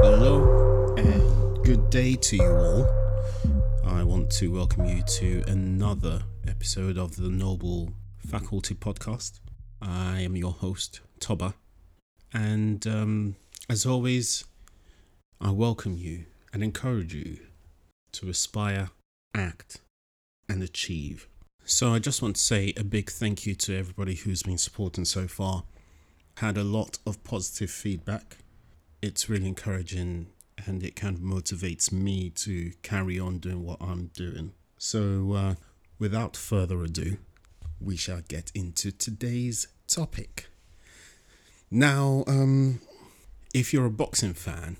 Hello and good day to you all. I want to welcome you to another episode of the Noble Faculty Podcast. I am your host, Toba, and um, as always, I welcome you and encourage you to aspire, act, and achieve. So, I just want to say a big thank you to everybody who's been supporting so far. Had a lot of positive feedback. It's really encouraging and it kind of motivates me to carry on doing what I'm doing. So, uh, without further ado, we shall get into today's topic. Now, um, if you're a boxing fan,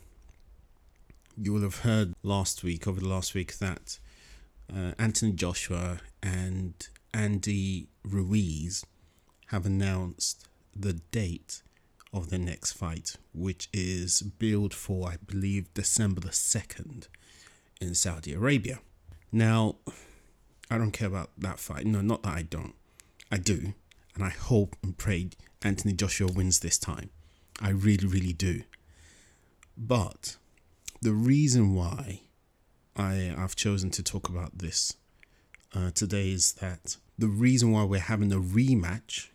you will have heard last week, over the last week, that uh, Anthony Joshua and Andy Ruiz have announced the date of the next fight, which is billed for, I believe, December the 2nd in Saudi Arabia. Now, I don't care about that fight. No, not that I don't. I do. And I hope and pray Anthony Joshua wins this time. I really, really do. But the reason why I, I've chosen to talk about this uh, today is that the reason why we're having a rematch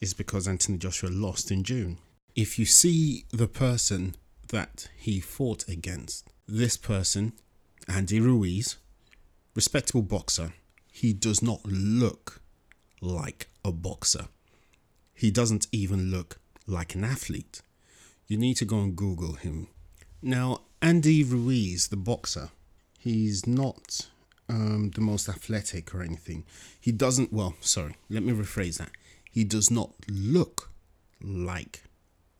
is because Anthony Joshua lost in June. If you see the person that he fought against, this person, Andy Ruiz, respectable boxer, he does not look like a boxer. He doesn't even look like an athlete. You need to go and Google him. Now, Andy Ruiz, the boxer, he's not um, the most athletic or anything. He doesn't, well, sorry, let me rephrase that. He does not look like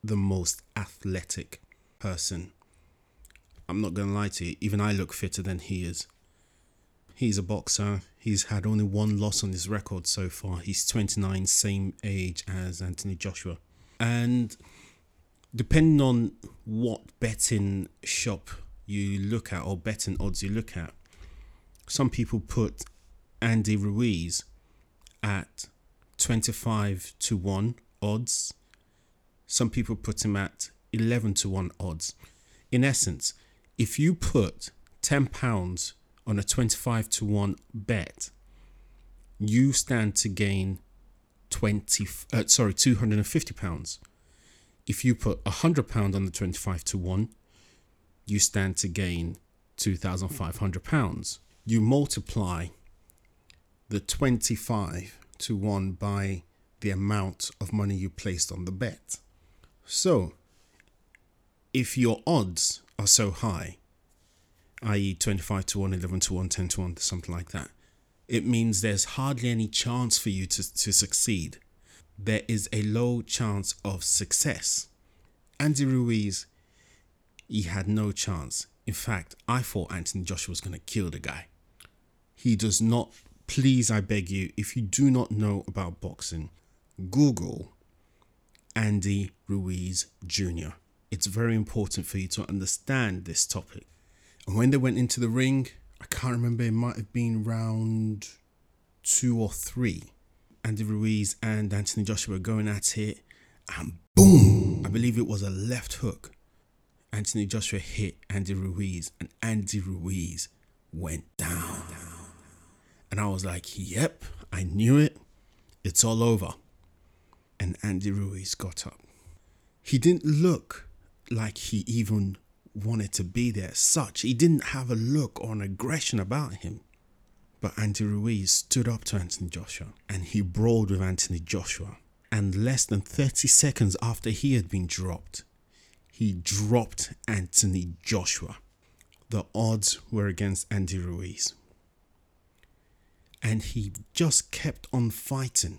the most athletic person. I'm not going to lie to you, even I look fitter than he is. He's a boxer. He's had only one loss on his record so far. He's 29, same age as Anthony Joshua. And depending on what betting shop you look at or betting odds you look at, some people put Andy Ruiz at 25 to 1 odds. Some people put him at 11 to 1 odds. In essence, if you put 10 pounds on a 25 to 1 bet, you stand to gain 20 uh, sorry 250 pounds if you put a hundred pound on the 25 to 1 you stand to gain 2500 pounds. You multiply the 25 to 1 by the amount of money you placed on the bet. So if your odds are so high i.e. 25 to 1 11 to 1 10 to 1 something like that it means there's hardly any chance for you to, to succeed there is a low chance of success. Andy Ruiz, he had no chance. In fact, I thought Anthony Joshua was going to kill the guy. He does not, please, I beg you, if you do not know about boxing, Google Andy Ruiz Jr. It's very important for you to understand this topic. And when they went into the ring, I can't remember, it might have been round two or three Andy Ruiz and Anthony Joshua going at it, and boom! I believe it was a left hook. Anthony Joshua hit Andy Ruiz, and Andy Ruiz went down. And I was like, yep, I knew it. It's all over. And Andy Ruiz got up. He didn't look like he even wanted to be there such. He didn't have a look or an aggression about him. But Andy Ruiz stood up to Anthony Joshua and he brawled with Anthony Joshua. And less than 30 seconds after he had been dropped, he dropped Anthony Joshua. The odds were against Andy Ruiz. And he just kept on fighting.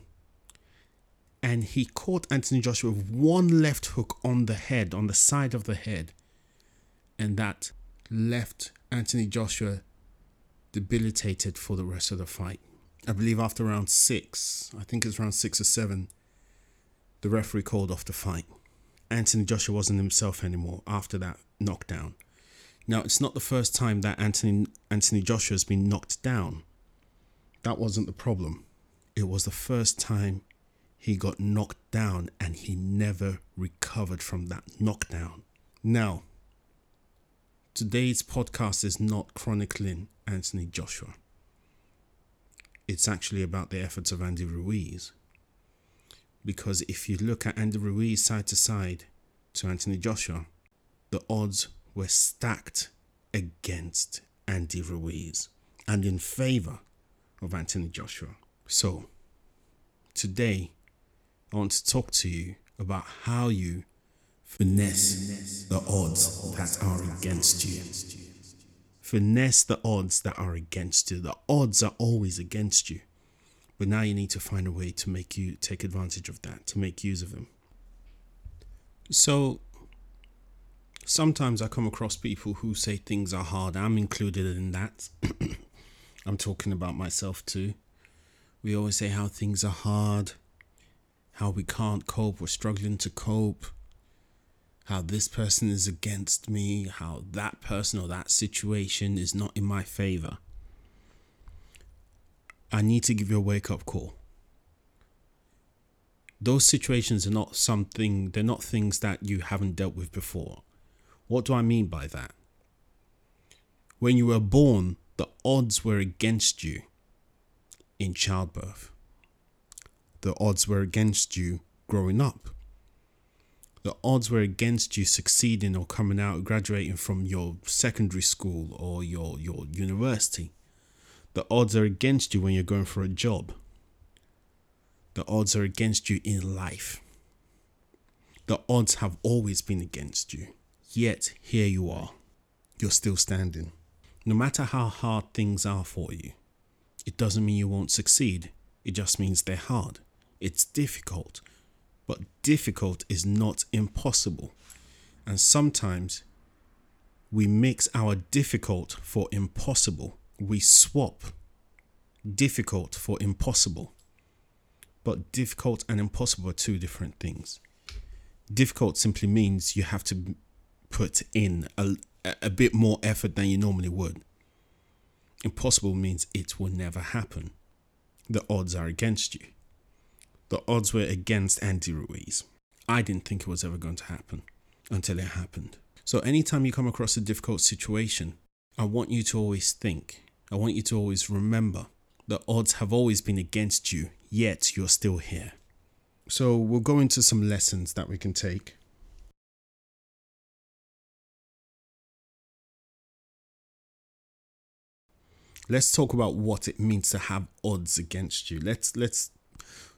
And he caught Anthony Joshua with one left hook on the head, on the side of the head. And that left Anthony Joshua debilitated for the rest of the fight. I believe after round six, I think it's round six or seven, the referee called off the fight. Anthony Joshua wasn't himself anymore after that knockdown. Now, it's not the first time that Anthony, Anthony Joshua has been knocked down. That wasn't the problem. it was the first time he got knocked down and he never recovered from that knockdown. Now, today's podcast is not chronicling Anthony Joshua. It's actually about the efforts of Andy Ruiz. Because if you look at Andy Ruiz side to side to Anthony Joshua, the odds were stacked against Andy Ruiz and in favor of Anthony Joshua. So, today, I want to talk to you about how you finesse the odds that are against you. Finesse the odds that are against you. The odds are always against you. But now you need to find a way to make you take advantage of that, to make use of them. So, sometimes I come across people who say things are hard. I'm included in that. I'm talking about myself too. We always say how things are hard, how we can't cope, we're struggling to cope, how this person is against me, how that person or that situation is not in my favor. I need to give you a wake up call. Those situations are not something, they're not things that you haven't dealt with before. What do I mean by that? When you were born, the odds were against you in childbirth. The odds were against you growing up. The odds were against you succeeding or coming out, graduating from your secondary school or your, your university. The odds are against you when you're going for a job. The odds are against you in life. The odds have always been against you. Yet here you are. You're still standing. No matter how hard things are for you, it doesn't mean you won't succeed. It just means they're hard. It's difficult. Difficult is not impossible. And sometimes we mix our difficult for impossible. We swap difficult for impossible. But difficult and impossible are two different things. Difficult simply means you have to put in a, a bit more effort than you normally would. Impossible means it will never happen. The odds are against you. The odds were against Andy Ruiz. I didn't think it was ever going to happen until it happened. So, anytime you come across a difficult situation, I want you to always think, I want you to always remember the odds have always been against you, yet you're still here. So, we'll go into some lessons that we can take let's talk about what it means to have odds against you. Let's let's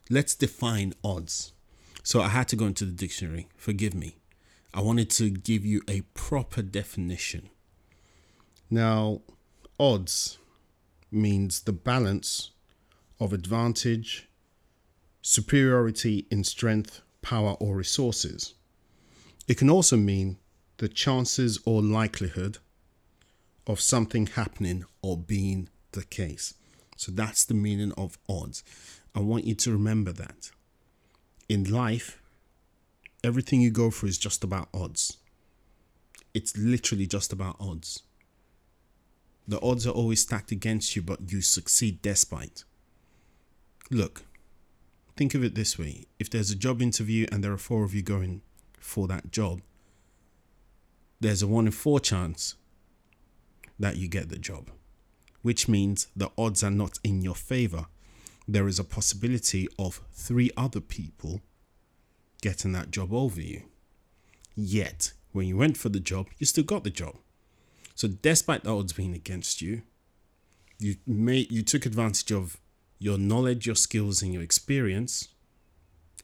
let's define odds. So I had to go into the dictionary. Forgive me. I wanted to give you a proper definition. Now, odds means the balance of advantage, superiority in strength, power, or resources. It can also mean the chances or likelihood of something happening or being the case. So that's the meaning of odds. I want you to remember that. In life, everything you go through is just about odds. It's literally just about odds. The odds are always stacked against you, but you succeed despite. Look, think of it this way if there's a job interview and there are four of you going for that job, there's a one in four chance that you get the job, which means the odds are not in your favor. There is a possibility of three other people getting that job over you. Yet, when you went for the job, you still got the job. So, despite the odds being against you, you made you took advantage of your knowledge, your skills, and your experience,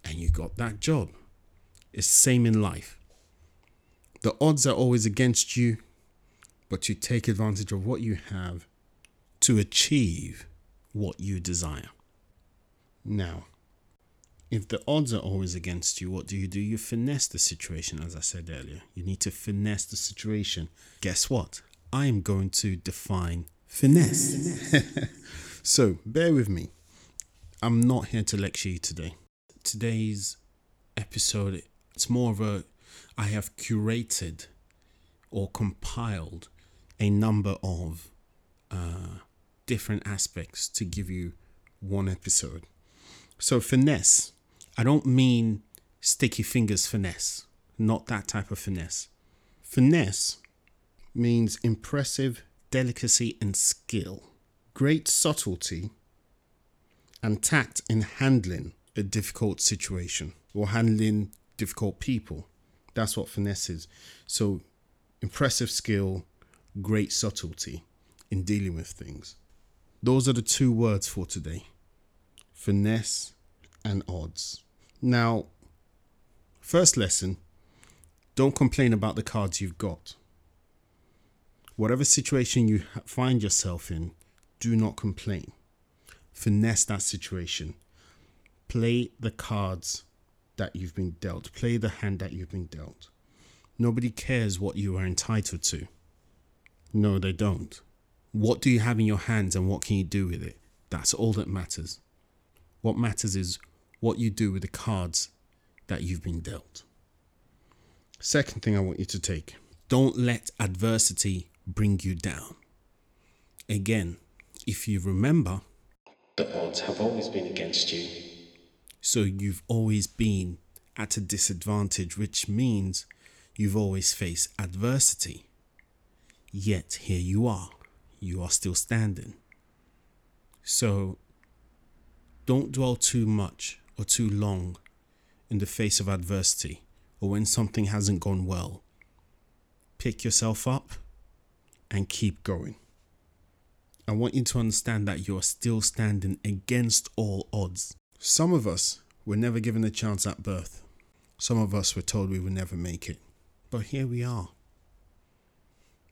and you got that job. It's the same in life. The odds are always against you but you take advantage of what you have to achieve what you desire. Now, if the odds are always against you, what do you do? You finesse the situation, as I said earlier. You need to finesse the situation. Guess what? I am going to define finesse. so bear with me. I'm not here to lecture you today. Today's episode, it's more of a I have curated or compiled a number of uh, different aspects to give you one episode. So, finesse, I don't mean sticky fingers finesse, not that type of finesse. Finesse means impressive delicacy and skill, great subtlety, and tact in handling a difficult situation or handling difficult people. That's what finesse is. So, impressive skill, great subtlety in dealing with things. Those are the two words for today finesse and odds. Now, first lesson don't complain about the cards you've got. Whatever situation you find yourself in, do not complain. Finesse that situation. Play the cards that you've been dealt. Play the hand that you've been dealt. Nobody cares what you are entitled to. No, they don't. What do you have in your hands and what can you do with it? That's all that matters. What matters is what you do with the cards that you've been dealt. Second thing I want you to take don't let adversity bring you down. Again, if you remember, the odds have always been against you. So you've always been at a disadvantage, which means you've always faced adversity. Yet here you are, you are still standing. So don't dwell too much or too long in the face of adversity or when something hasn't gone well. Pick yourself up and keep going. I want you to understand that you are still standing against all odds. Some of us were never given a chance at birth. Some of us were told we would never make it. But here we are.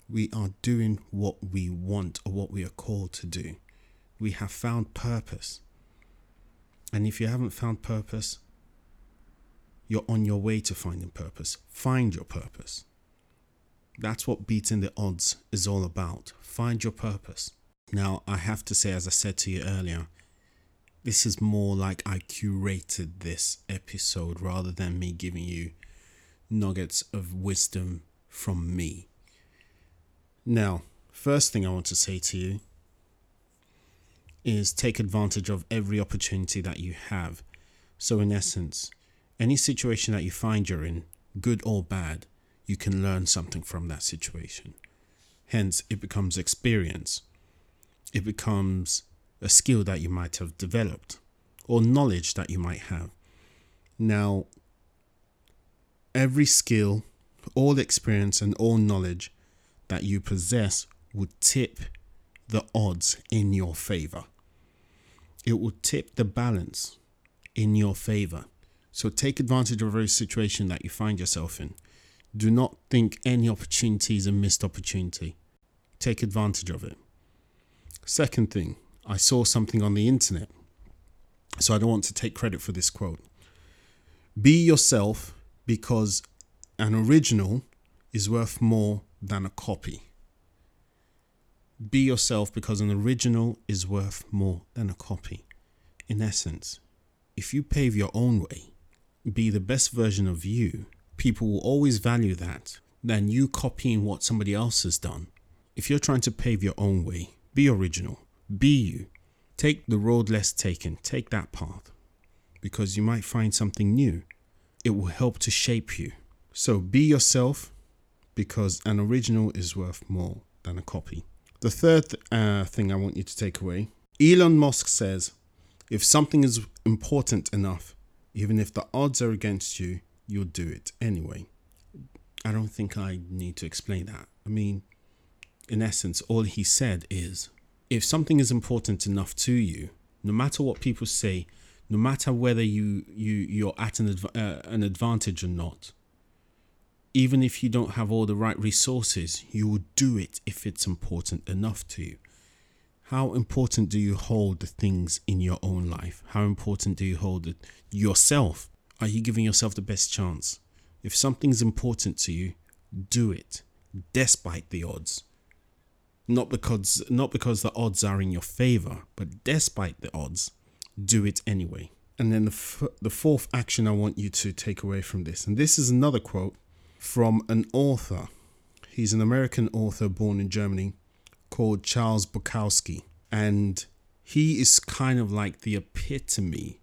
We are doing what we want or what we are called to do. We have found purpose. And if you haven't found purpose, you're on your way to finding purpose. Find your purpose. That's what beating the odds is all about. Find your purpose. Now, I have to say, as I said to you earlier, this is more like I curated this episode rather than me giving you nuggets of wisdom from me. Now, first thing I want to say to you is take advantage of every opportunity that you have. So, in essence, any situation that you find you're in, good or bad, you can learn something from that situation. Hence, it becomes experience. It becomes a skill that you might have developed or knowledge that you might have. Now, every skill, all experience, and all knowledge that you possess would tip the odds in your favor. It will tip the balance in your favor. So take advantage of every situation that you find yourself in. Do not think any opportunity is a missed opportunity. Take advantage of it. Second thing, I saw something on the internet, so I don't want to take credit for this quote. Be yourself because an original is worth more than a copy. Be yourself because an original is worth more than a copy. In essence, if you pave your own way, be the best version of you people will always value that than you copying what somebody else has done. If you're trying to pave your own way, be original, be you. Take the road less taken, take that path because you might find something new. It will help to shape you. So be yourself because an original is worth more than a copy. The third uh, thing I want you to take away Elon Musk says if something is important enough, even if the odds are against you, you'll do it anyway. I don't think I need to explain that. I mean, in essence, all he said is if something is important enough to you, no matter what people say, no matter whether you, you, you're at an, adv- uh, an advantage or not, even if you don't have all the right resources, you will do it if it's important enough to you. How important do you hold the things in your own life? How important do you hold it yourself? Are you giving yourself the best chance? If something's important to you, do it despite the odds. Not because not because the odds are in your favor, but despite the odds, do it anyway. And then the f- the fourth action I want you to take away from this, and this is another quote from an author. He's an American author born in Germany called Charles Bukowski, and he is kind of like the epitome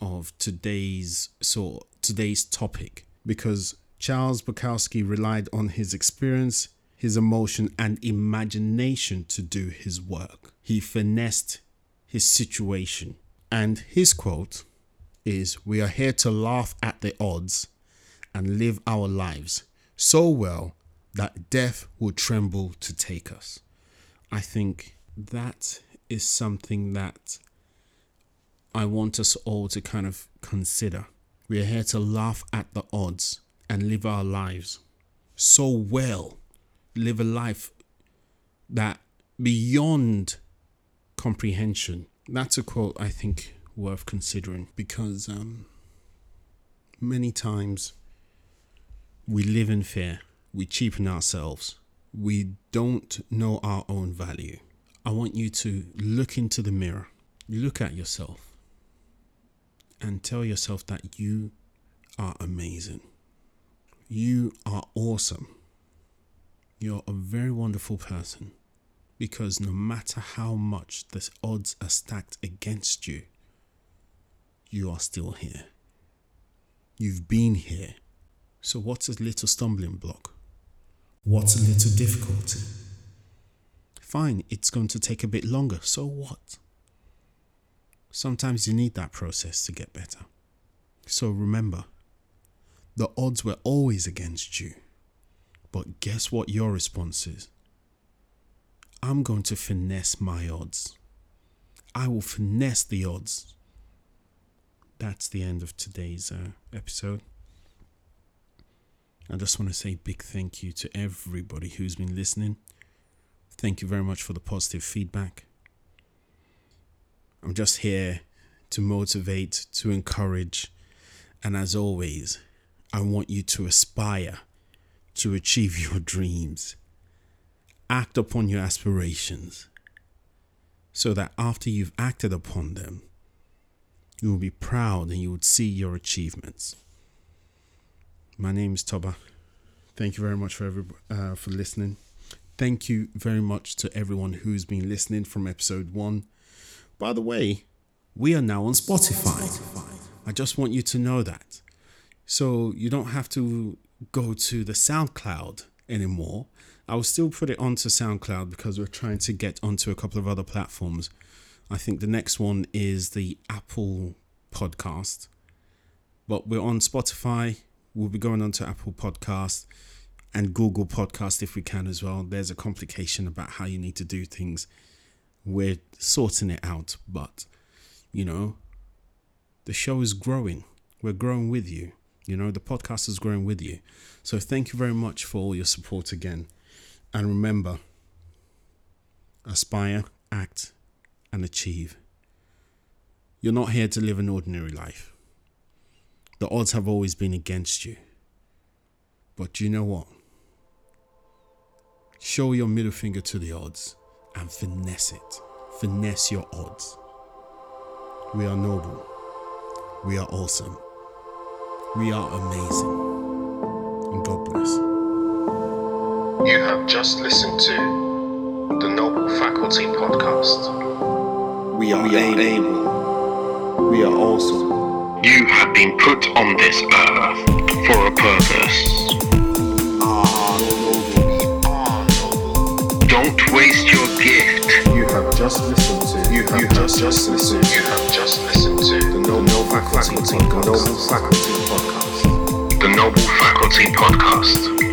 of today's sort today's topic because Charles Bukowski relied on his experience, his emotion, and imagination to do his work. He finessed his situation. And his quote is We are here to laugh at the odds and live our lives so well that death will tremble to take us. I think that is something that I want us all to kind of consider. We are here to laugh at the odds and live our lives so well, live a life that beyond comprehension. That's a quote I think worth considering because um, many times we live in fear, we cheapen ourselves, we don't know our own value. I want you to look into the mirror, look at yourself, and tell yourself that you are amazing. You are awesome. You're a very wonderful person because no matter how much the odds are stacked against you, you are still here. You've been here. So, what's a little stumbling block? What's a little difficulty? Fine, it's going to take a bit longer. So, what? Sometimes you need that process to get better. So, remember, the odds were always against you. But guess what your response is? I'm going to finesse my odds. I will finesse the odds. That's the end of today's uh, episode. I just want to say big thank you to everybody who's been listening. Thank you very much for the positive feedback. I'm just here to motivate, to encourage, and as always, I want you to aspire to achieve your dreams. Act upon your aspirations so that after you've acted upon them, you will be proud and you would see your achievements. My name is Toba. Thank you very much for every, uh, for listening. Thank you very much to everyone who's been listening from episode one. By the way, we are now on Spotify. I just want you to know that. So you don't have to go to the SoundCloud anymore. I will still put it onto SoundCloud because we're trying to get onto a couple of other platforms. I think the next one is the Apple podcast. But we're on Spotify. We'll be going on to Apple Podcast and Google Podcast if we can as well. There's a complication about how you need to do things. We're sorting it out, but you know, the show is growing. We're growing with you. You know, the podcast is growing with you. So thank you very much for all your support again. And remember, aspire, act, and achieve. You're not here to live an ordinary life. The odds have always been against you. But you know what? Show your middle finger to the odds and finesse it. Finesse your odds. We are noble. We are awesome. We are amazing. And God bless. You have just listened to the Noble Faculty Podcast. We are, we are able. We are awesome. You have been put on this earth for a purpose. Don't waste your gift. You have just listened to. You have, just, just listened You have just listened the to Noble Faculty Faculty Podcast. Podcast. Noble Faculty Podcast. the Noble Faculty Podcast.